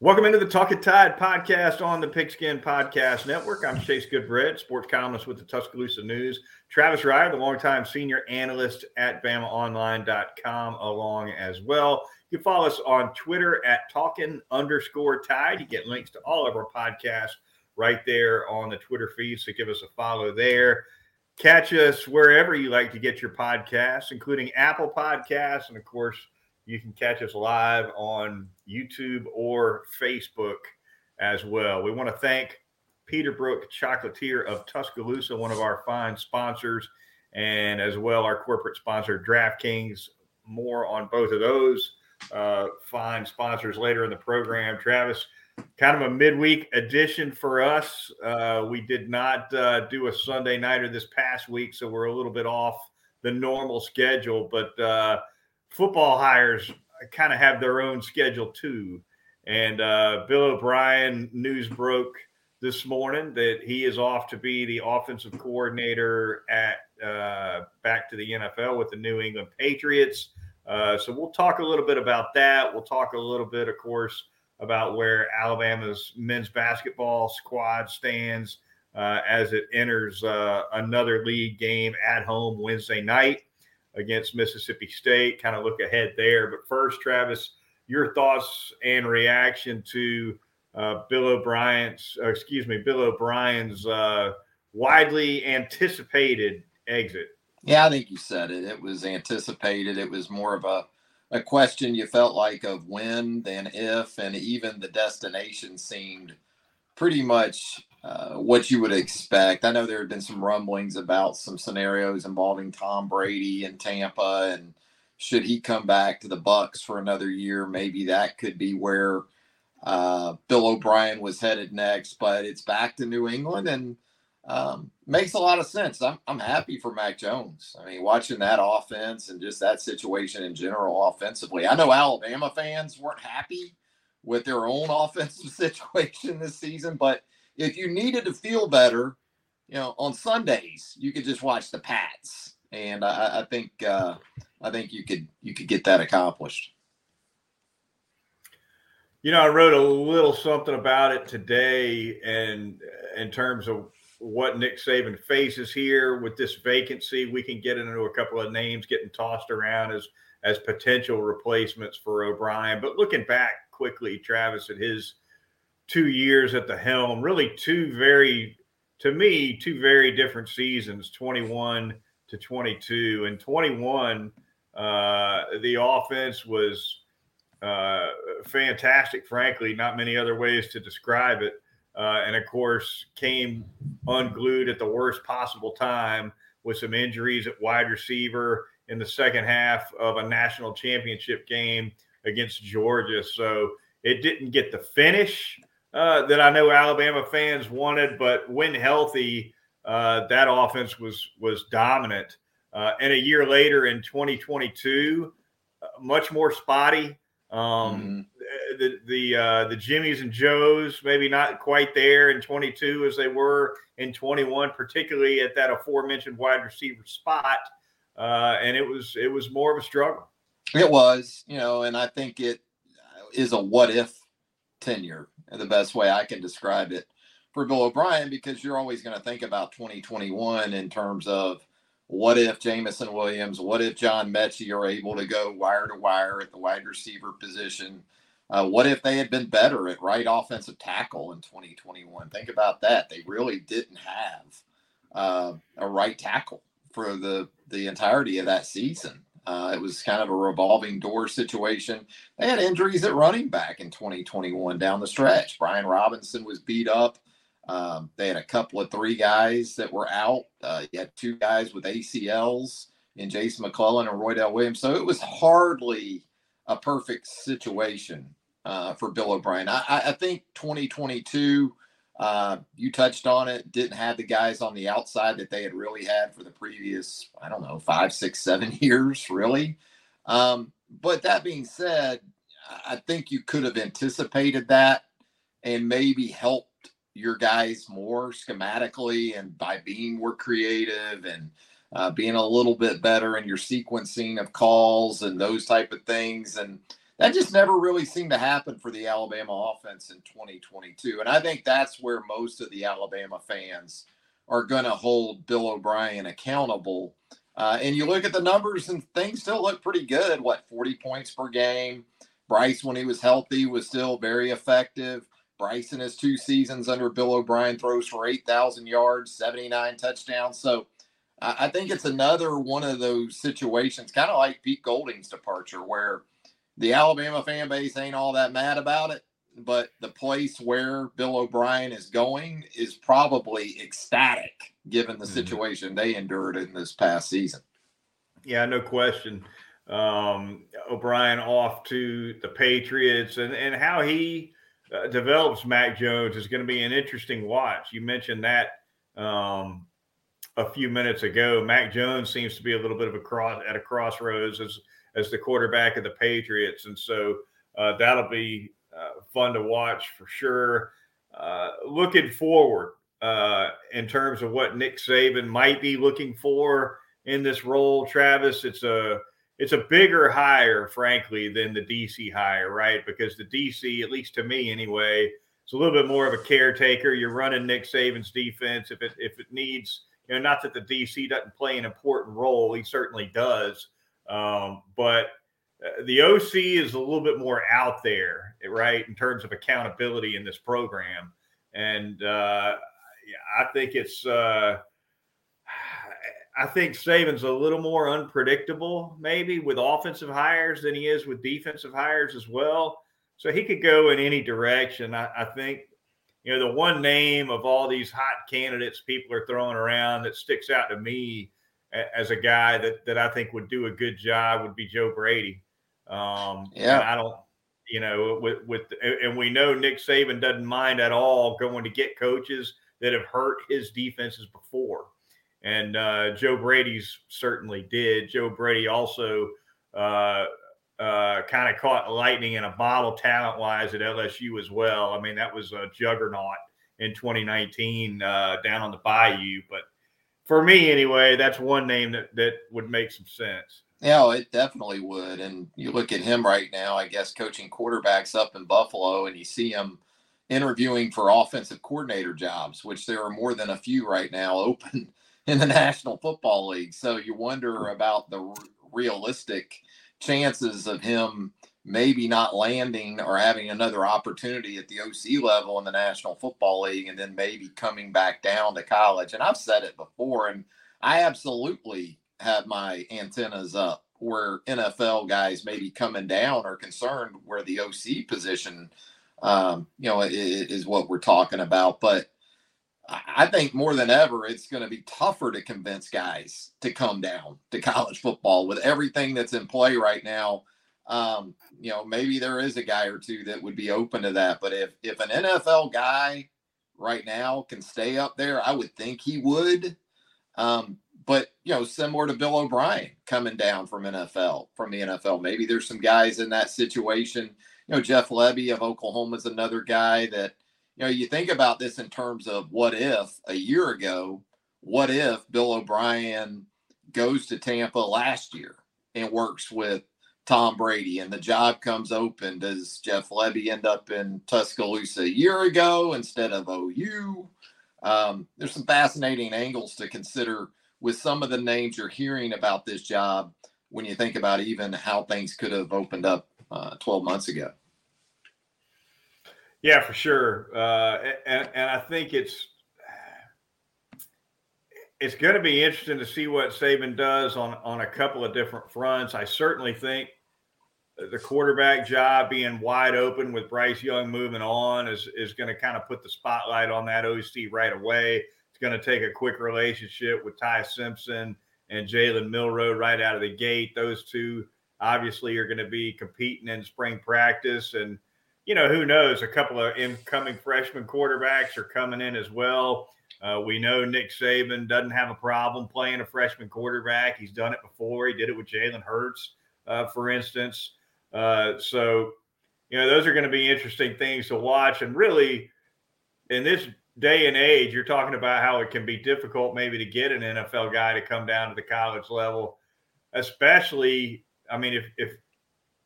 Welcome into the Talking Tide podcast on the Pigskin Podcast Network. I'm Chase Goodbread, sports columnist with the Tuscaloosa News. Travis Reier, the longtime senior analyst at BamaOnline.com, along as well. You can follow us on Twitter at Talking underscore Tide. You get links to all of our podcasts right there on the Twitter feed. So give us a follow there. Catch us wherever you like to get your podcasts, including Apple Podcasts, and of course you can catch us live on YouTube or Facebook as well. We want to thank Peterbrooke Chocolatier of Tuscaloosa, one of our fine sponsors, and as well our corporate sponsor, DraftKings. More on both of those uh, fine sponsors later in the program. Travis, kind of a midweek edition for us. Uh, we did not uh, do a Sunday nighter this past week, so we're a little bit off the normal schedule, but uh, football hires kind of have their own schedule too. And uh, Bill O'Brien news broke this morning that he is off to be the offensive coordinator at uh, back to the NFL with the New England Patriots. Uh, so we'll talk a little bit about that. We'll talk a little bit, of course, about where Alabama's men's basketball squad stands uh, as it enters uh, another league game at home Wednesday night against Mississippi State. Kind of look ahead there. But first, Travis, your thoughts and reaction to uh, Bill O'Brien's, uh, excuse me, Bill O'Brien's uh, widely anticipated exit. Yeah, I think you said it. It was anticipated. It was more of a a question you felt like of when than if, and even the destination seemed pretty much uh, what you would expect. I know there have been some rumblings about some scenarios involving Tom Brady and Tampa, and should he come back to the Bucs for another year, maybe that could be where uh, Bill O'Brien was headed next. But it's back to New England, and um, makes a lot of sense. I'm I'm happy for Mac Jones. I mean, watching that offense and just that situation in general offensively. I know Alabama fans weren't happy with their own offensive situation this season, but if you needed to feel better, you know, on Sundays you could just watch the Pats, and I, I think uh, I think you could you could get that accomplished. You know, I wrote a little something about it today, and in terms of what Nick Saban faces here with this vacancy, we can get into a couple of names getting tossed around as as potential replacements for O'Brien. But looking back quickly, Travis, at his two years at the helm, really two very, to me, two very different seasons 21 to 22. And 21, uh, the offense was uh, fantastic, frankly, not many other ways to describe it. Uh, and of course, came unglued at the worst possible time with some injuries at wide receiver in the second half of a national championship game against Georgia. So it didn't get the finish uh, that I know Alabama fans wanted, but when healthy, uh, that offense was was dominant. Uh, and a year later in 2022, uh, much more spotty. Um, mm-hmm. The the uh, the Jimmys and Joes maybe not quite there in 22 as they were in 21, particularly at that aforementioned wide receiver spot. and it was it was more of a struggle. It was, you know, and I think it is a what if tenure the best way I can describe it for Bill O'Brien because you're always going to think about 2021 in terms of what if Jameson Williams, what if John Metchie are able to go wire to wire at the wide receiver position? Uh, what if they had been better at right offensive tackle in 2021? Think about that. They really didn't have uh, a right tackle for the the entirety of that season. Uh, it was kind of a revolving door situation. They had injuries at running back in 2021 down the stretch. Brian Robinson was beat up. Um, they had a couple of three guys that were out. Uh, you had two guys with ACLs in Jase McClellan and Roydell Williams. So it was hardly a perfect situation uh, for Bill O'Brien. I, I think 2022 uh, you touched on it. Didn't have the guys on the outside that they had really had for the previous, I don't know, five, six, seven years, really. Um, but that being said, I think you could have anticipated that and maybe helped your guys more schematically and by being more creative and uh, being a little bit better in your sequencing of calls and those type of things. And that just never really seemed to happen for the Alabama offense in 2022. And I think that's where most of the Alabama fans are going to hold Bill O'Brien accountable. Uh, and you look at the numbers and things still look pretty good. What, 40 points per game? Bryce, when he was healthy, was still very effective. Bryce in his two seasons under Bill O'Brien throws for 8,000 yards, 79 touchdowns. So I think it's another one of those situations, kind of like Pete Golding's departure, where the Alabama fan base ain't all that mad about it, but the place where Bill O'Brien is going is probably ecstatic given the mm-hmm. situation they endured in this past season. Yeah, no question. Um, O'Brien off to the Patriots and, and how he uh, develops Mac Jones is going to be an interesting watch. You mentioned that um, a few minutes ago. Mac Jones seems to be a little bit of a cross at a crossroads as as the quarterback of the Patriots, and so uh, that'll be uh, fun to watch for sure. Uh, looking forward uh, in terms of what Nick Saban might be looking for in this role, Travis, it's a it's a bigger hire, frankly, than the DC hire, right? Because the DC, at least to me anyway, it's a little bit more of a caretaker. You're running Nick Saban's defense if it if it needs, you know, not that the DC doesn't play an important role, he certainly does. Um, but uh, the OC is a little bit more out there, right, in terms of accountability in this program, and uh, I think it's. Uh, I think Saban's a little more unpredictable, maybe with offensive hires than he is with defensive hires as well. So he could go in any direction. I, I think, you know, the one name of all these hot candidates people are throwing around that sticks out to me as a guy that that I think would do a good job would be Joe Brady. Um, yeah, I don't, you know, with with and we know Nick Saban doesn't mind at all going to get coaches that have hurt his defenses before and uh, Joe Brady's certainly did. Joe Brady also uh, uh, kind of caught lightning in a bottle talent wise at LSU as well. I mean, that was a juggernaut in 2019 uh, down on the Bayou. But for me, anyway, that's one name that, that would make some sense. Yeah, oh, it definitely would. And you look at him right now, I guess, coaching quarterbacks up in Buffalo, and you see him interviewing for offensive coordinator jobs, which there are more than a few right now open in the National Football League. So you wonder about the r- realistic chances of him maybe not landing or having another opportunity at the OC level in the National Football League and then maybe coming back down to college. And I've said it before, and I absolutely have my antennas up where NFL guys maybe coming down are concerned where the OC position, um, you know, is, is what we're talking about. But I think more than ever, it's going to be tougher to convince guys to come down to college football with everything that's in play right now. Um, you know, maybe there is a guy or two that would be open to that. But if if an NFL guy right now can stay up there, I would think he would. Um, but you know, similar to Bill O'Brien coming down from NFL from the NFL, maybe there's some guys in that situation. You know, Jeff Lebby of Oklahoma is another guy that you know, you think about this in terms of what if a year ago, what if Bill O'Brien goes to Tampa last year and works with Tom Brady and the job comes open? Does Jeff Lebby end up in Tuscaloosa a year ago instead of OU? Um, there's some fascinating angles to consider with some of the names you're hearing about this job when you think about even how things could have opened up uh, 12 months ago. Yeah, for sure. Uh, and, and I think it's it's going to be interesting to see what Saban does on on a couple of different fronts. I certainly think the quarterback job being wide open with Bryce Young moving on is is going to kind of put the spotlight on that OC right away. It's going to take a quick relationship with Ty Simpson and Jalen Milroe right out of the gate. Those two obviously are going to be competing in spring practice and you know, who knows? A couple of incoming freshman quarterbacks are coming in as well. Uh, we know Nick Saban doesn't have a problem playing a freshman quarterback. He's done it before. He did it with Jalen Hurts, uh, for instance. Uh, so, you know, those are going to be interesting things to watch. And really, in this day and age, you're talking about how it can be difficult maybe to get an NFL guy to come down to the college level, especially. I mean, if if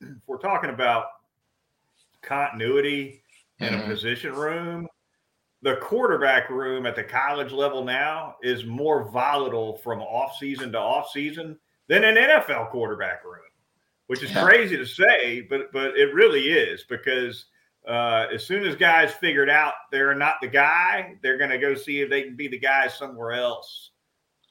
if we're talking about continuity in Mhm. a position room, the quarterback room at the college level now is more volatile from off season to off season than an NFL quarterback room, which is Yeah. crazy to say, but but it really is because uh, as soon as guys figured out they're not the guy, they're going to go see if they can be the guy somewhere else.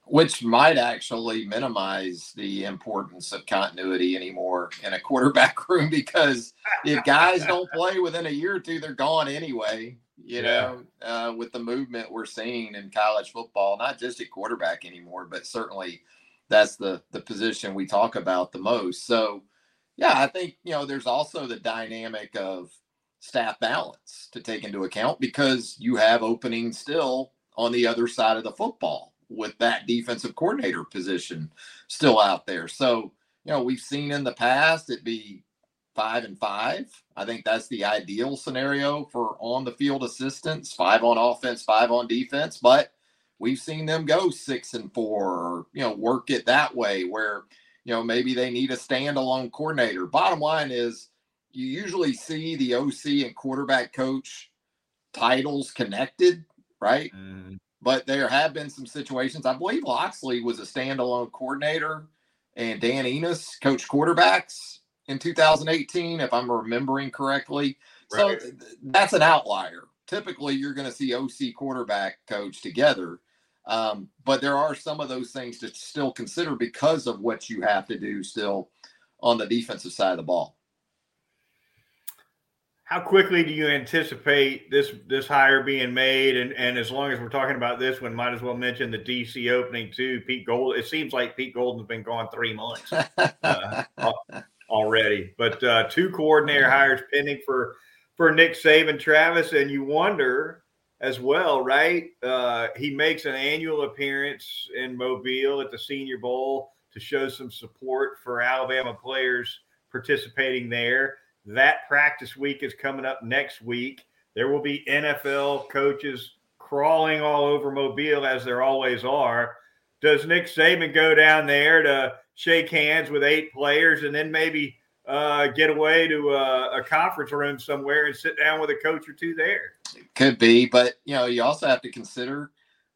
which might actually minimize the importance of continuity anymore in a quarterback room because if guys don't play within a year or two, they're gone anyway. You know, uh, with the movement we're seeing in college football, not just at quarterback anymore, but certainly that's the the position we talk about the most. So, yeah, I think you know there's also the dynamic of staff balance to take into account because you have openings still on the other side of the football with that defensive coordinator position still out there. So, you know, we've seen in the past it be five and five. I think that's the ideal scenario for on the field assistants, five on offense, five on defense. But we've seen them go six and four, or, you know, work it that way where, you know, maybe they need a standalone coordinator. Bottom line is you usually see the OC and quarterback coach titles connected, right? Mm-hmm. But there have been some situations. I believe Locksley was a standalone coordinator and Dan Enos coached quarterbacks in 2018, if I'm remembering correctly. So Right. th- that's an outlier. Typically, you're going to see OC quarterback coach together. Um, but there are some of those things to still consider because of what you have to do still on the defensive side of the ball. How quickly do you anticipate this this hire being made? And and as long as we're talking about this one, might as well mention the DC opening too. Pete Gold. It seems like Pete Golding's been gone three months uh, already. But uh, two coordinator hires pending for for Nick Saban, Travis, and you wonder as well, right? Uh, he makes an annual appearance in Mobile at the Senior Bowl to show some support for Alabama players participating there. That practice week is coming up next week. There will be NFL coaches crawling all over Mobile as there always are. Does Nick Saban go down there to shake hands with eight players and then maybe uh, get away to a, a conference room somewhere and sit down with a coach or two there? It could be, but you know, you also have to consider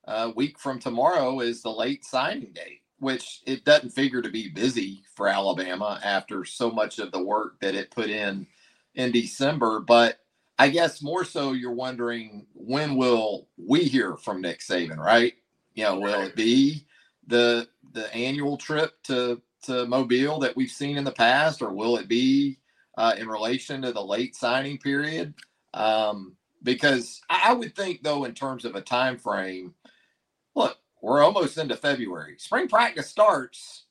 a week from tomorrow is the late signing date, which it doesn't figure to be busy for Alabama after so much of the work that it put in in December. But I guess more so, you're wondering when will we hear from Nick Saban, right? You know, will it be the the annual trip to to Mobile that we've seen in the past, or will it be uh, in relation to the late signing period? Um, because I would think, though, in terms of a time frame, look, we're almost into February. Spring practice starts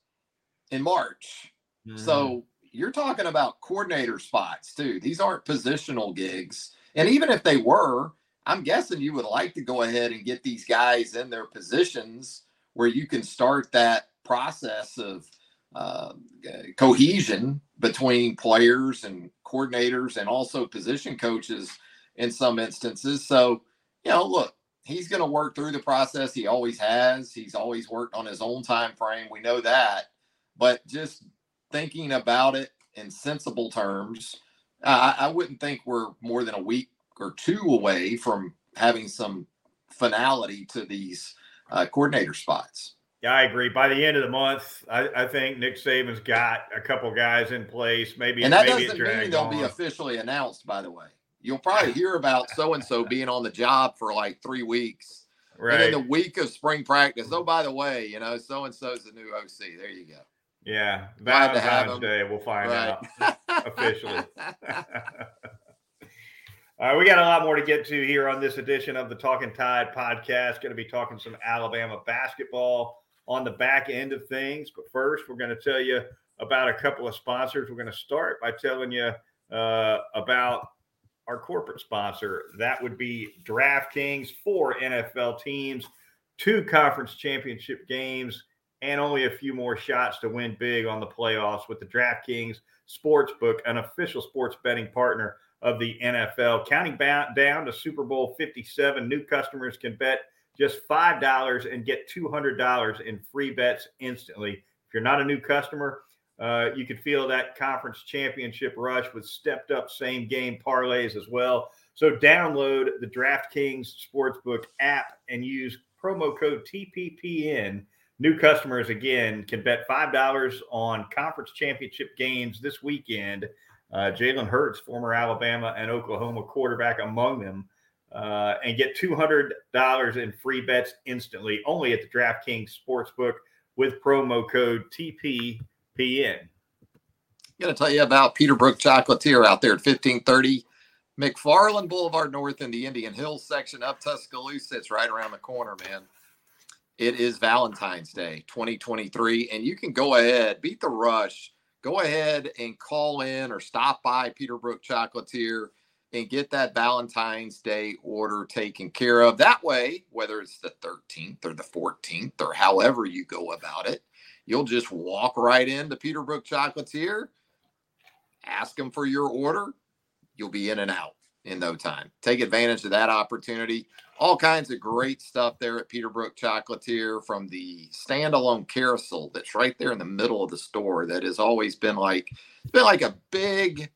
in March, Mm-hmm. so you're talking about coordinator spots too. These aren't positional gigs, and even if they were, I'm guessing you would like to go ahead and get these guys in their positions where you can start that process of uh, cohesion between players and coordinators and also position coaches in some instances. So, you know, look, he's going to work through the process. He always has. He's always worked on his own time frame. We know that. But just thinking about it in sensible terms, I, I wouldn't think we're more than a week or two away from having some finality to these uh, coordinator spots. Yeah, I agree. By the end of the month, I, I think Nick Saban's got a couple guys in place. Maybe And that maybe doesn't mean they'll be officially announced, by the way. You'll probably hear about so and so being on the job for like three weeks. And right. then the week of spring practice, oh, by the way, you know, so and so's the new OC. There you go. yeah, Valentine's. Day. We'll find Right. out officially. All right, we got a lot more to get to here on this edition of the Talking Tide podcast. Going to be talking some Alabama basketball on the back end of things. But first, we're going to tell you about a couple of sponsors. We're going to start by telling you uh, about our corporate sponsor. That would be DraftKings, four NFL teams, two conference championship games, and only a few more shots to win big on the playoffs with the DraftKings Sportsbook, an official sports betting partner of the NFL. Counting down to Super Bowl 57, new customers can bet just $5 and get $200 in free bets instantly. If you're not a new customer, Uh, you could feel that conference championship rush with stepped up same game parlays as well. So download the DraftKings Sportsbook app and use promo code TPPN. New customers again can bet five dollars on conference championship games this weekend. Uh, Jalen Hurts, former Alabama and Oklahoma quarterback, among them, uh, and get two hundred dollars in free bets instantly only at the DraftKings Sportsbook with promo code TPPN. I'm going to tell you about Peterbrooke Chocolatier out there at 1530 McFarland Boulevard North in the Indian Hills section of Tuscaloosa. It's right around the corner, man. It is Valentine's Day 2023, and you can go ahead, beat the rush, go ahead and call in or stop by Peterbrooke Chocolatier and get that Valentine's Day order taken care of. That way, whether it's the 13th or the 14th or however you go about it, you'll just walk right into Peterbrooke Chocolatier, ask them for your order, you'll be in and out in no time. Take advantage of that opportunity. All kinds of great stuff there at Peterbrooke Chocolatier from the standalone carousel that's right there in the middle of the store that has always been like it's been like a big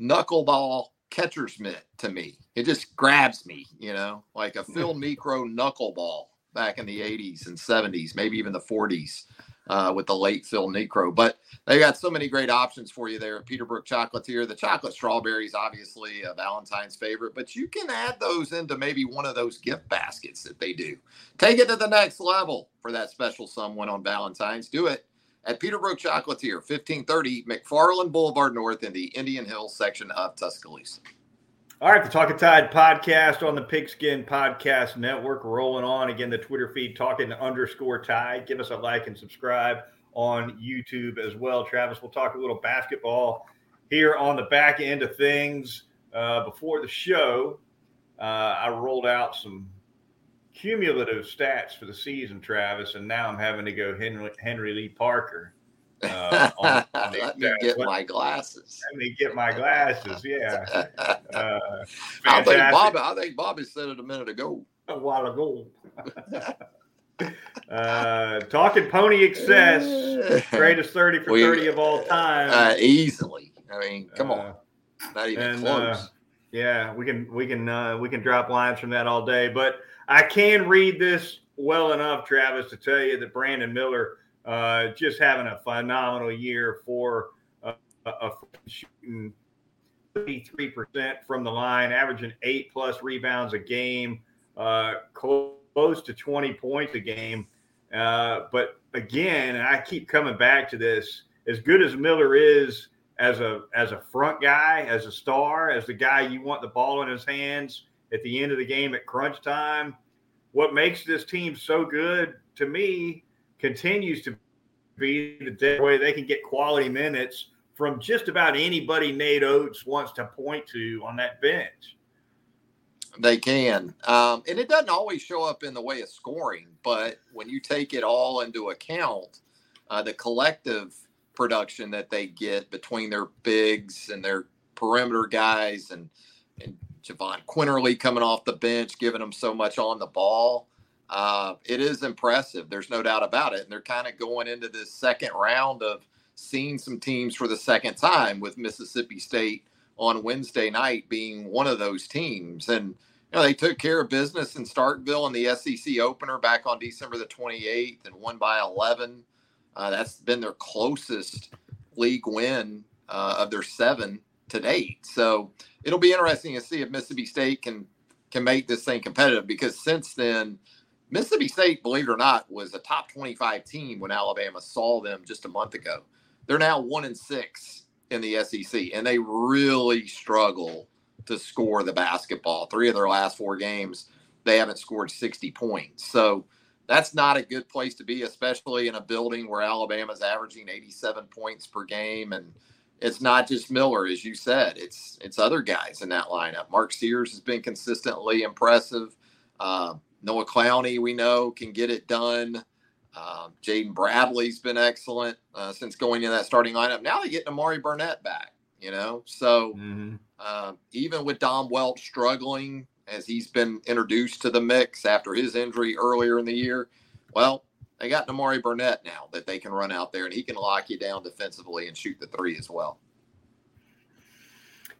knuckleball catcher's mitt to me. It just grabs me, you know, like a Phil Niekro knuckleball back in the 80s and 70s, maybe even the 40s uh, with the late Phil Niekro. But they got so many great options for you there at Peterbrooke Chocolatier. The chocolate strawberries, obviously a Valentine's favorite, but you can add those into maybe one of those gift baskets that they do. Take it to the next level for that special someone on Valentine's. Do it at Peterbrooke Chocolatier, 1530 McFarland Boulevard North in the Indian Hills section of Tuscaloosa. All right, the Talking Tide podcast on the Pigskin Podcast Network rolling on. Again, the Twitter feed talking underscore tide. Give us a like and subscribe on YouTube as well. Travis, we'll talk a little basketball here on the back end of things. Uh, before the show, uh, I rolled out some cumulative stats for the season, Travis, and now I'm having to go Henry, Henry Lee Parker. Uh, on, on Let me get my glasses. Let me get my glasses. Yeah. Uh, I think Bob. I think Bobby said it a minute ago. A while ago. uh, talking pony excess, greatest thirty for we, thirty of all time. Uh, easily. I mean, come on, uh, not even and, uh, close. yeah, we can we can uh, we can drop lines from that all day, but I can read this well enough, Travis, to tell you that Brandon Miller uh, just having a phenomenal year for a, a shooting 33% from the line, averaging eight plus rebounds a game, uh, close to 20 points a game. Uh, but again, I keep coming back to this, as good as Miller is as a as a front guy, as a star, as the guy you want the ball in his hands at the end of the game at crunch time, what makes this team so good to me continues to be the way they can get quality minutes from just about anybody Nate Oats wants to point to on that bench. They can. Um, and it doesn't always show up in the way of scoring, but when you take it all into account, uh, the collective production that they get between their bigs and their perimeter guys and, and Jahvon Quinerly coming off the bench, giving them so much on the ball uh, it is impressive. There's no doubt about it. And they're kind of going into this second round of seeing some teams for the second time with Mississippi State on Wednesday night being one of those teams. And you know, they took care of business in Starkville in the SEC opener back on December the 28th and won by 11. Uh, that's been their closest league win uh, of their seven to date. So it'll be interesting to see if Mississippi State can can make this thing competitive because since then Mississippi State, believe it or not, was a top 25 team when Alabama saw them just a month ago. They're now one and six in the SEC, and they really struggle to score the basketball. Three of their last four games, they haven't scored 60 points. So that's not a good place to be, especially in a building where Alabama's averaging 87 points per game. And it's not just Miller, as you said, it's it's other guys in that lineup. Mark Sears has been consistently impressive. Uh, Noah Clowney, we know, can get it done. Um, Jaden Bradley's been excellent uh, since going in that starting lineup. Now they get Nimari Burnett back, you know. So mm-hmm. uh, even with Dom Welch struggling as he's been introduced to the mix after his injury earlier in the year, well, they got Nimari Burnett now that they can run out there, and he can lock you down defensively and shoot the three as well.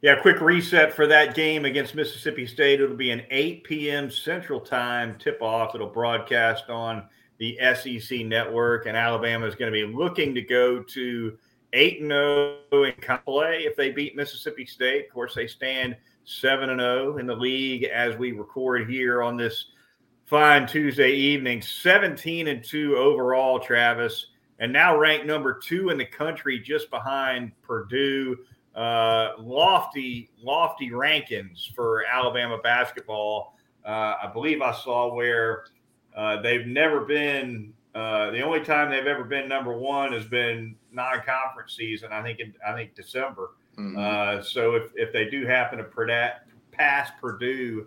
Yeah, quick reset for that game against Mississippi State. It'll be an 8 p.m. Central Time tip off. It'll broadcast on the SEC network, and Alabama is going to be looking to go to 8 0 in play if they beat Mississippi State. Of course, they stand 7 0 in the league as we record here on this fine Tuesday evening. 17 and 2 overall, Travis, and now ranked number two in the country just behind Purdue. Uh, lofty, lofty rankings for Alabama basketball. Uh, I believe I saw where uh, they've never been. Uh, the only time they've ever been number one has been non-conference season. I think in I think December. Mm-hmm. Uh, so if, if they do happen to pass Purdue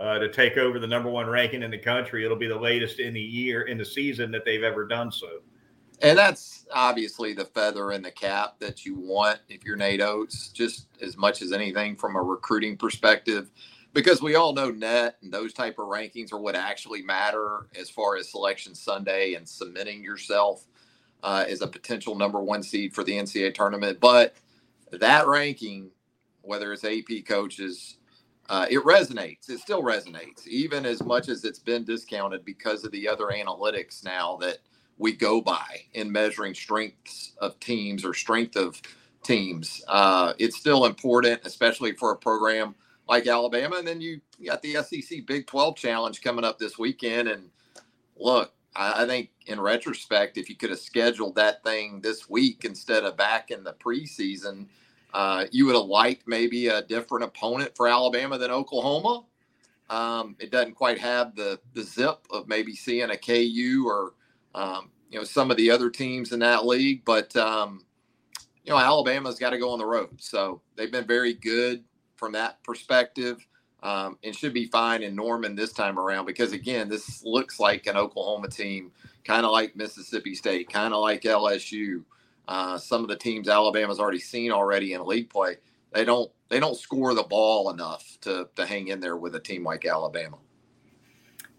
uh, to take over the number one ranking in the country, it'll be the latest in the year in the season that they've ever done so. And that's obviously the feather in the cap that you want if you're Nate Oats, just as much as anything from a recruiting perspective, because we all know net and those type of rankings are what actually matter as far as selection Sunday and cementing yourself uh, as a potential number one seed for the NCAA tournament. But that ranking, whether it's AP coaches, uh, it resonates. It still resonates, even as much as it's been discounted because of the other analytics now that we go by in measuring strengths of teams or strength of teams. Uh, it's still important, especially for a program like Alabama. And then you, got the SEC Big 12 Challenge coming up this weekend. And look, I, I think in retrospect, if you could have scheduled that thing this week instead of back in the preseason, uh, you would have liked maybe a different opponent for Alabama than Oklahoma. Um, it doesn't quite have the the zip of maybe seeing a KU or um, you know some of the other teams in that league. But um, you know Alabama's got to go on the road, so they've been very good from that perspective, um, and should be fine in Norman this time around because again, this looks like an Oklahoma team, kind of like Mississippi State, kind of like LSU. Uh, some of the teams Alabama's already seen already in league play, they don't they don't score the ball enough to to hang in there with a team like Alabama.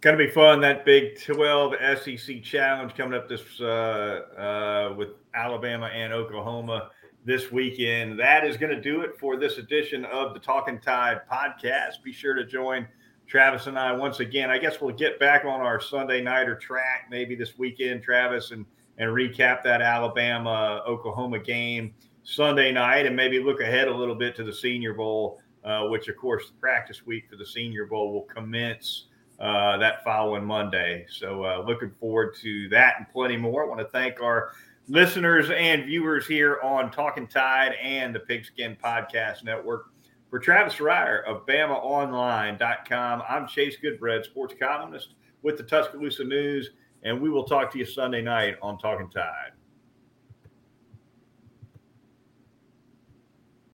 Going to be fun that Big 12 SEC challenge coming up this uh, uh, with Alabama and Oklahoma this weekend. That is going to do it for this edition of the Talking Tide podcast. Be sure to join Travis and I once again. I guess we'll get back on our Sunday night or track maybe this weekend, Travis, and and recap that Alabama Oklahoma game Sunday night, and maybe look ahead a little bit to the Senior Bowl, uh, which of course the practice week for the Senior Bowl will commence uh, that following Monday. So uh, looking forward to that and plenty more. I want to thank our listeners and viewers here on Talking Tide and the Pigskin Podcast Network. For Travis Reier of BamaOnline.com, I'm Chase Goodbread, sports columnist with the Tuscaloosa News, and we will talk to you Sunday night on Talking Tide.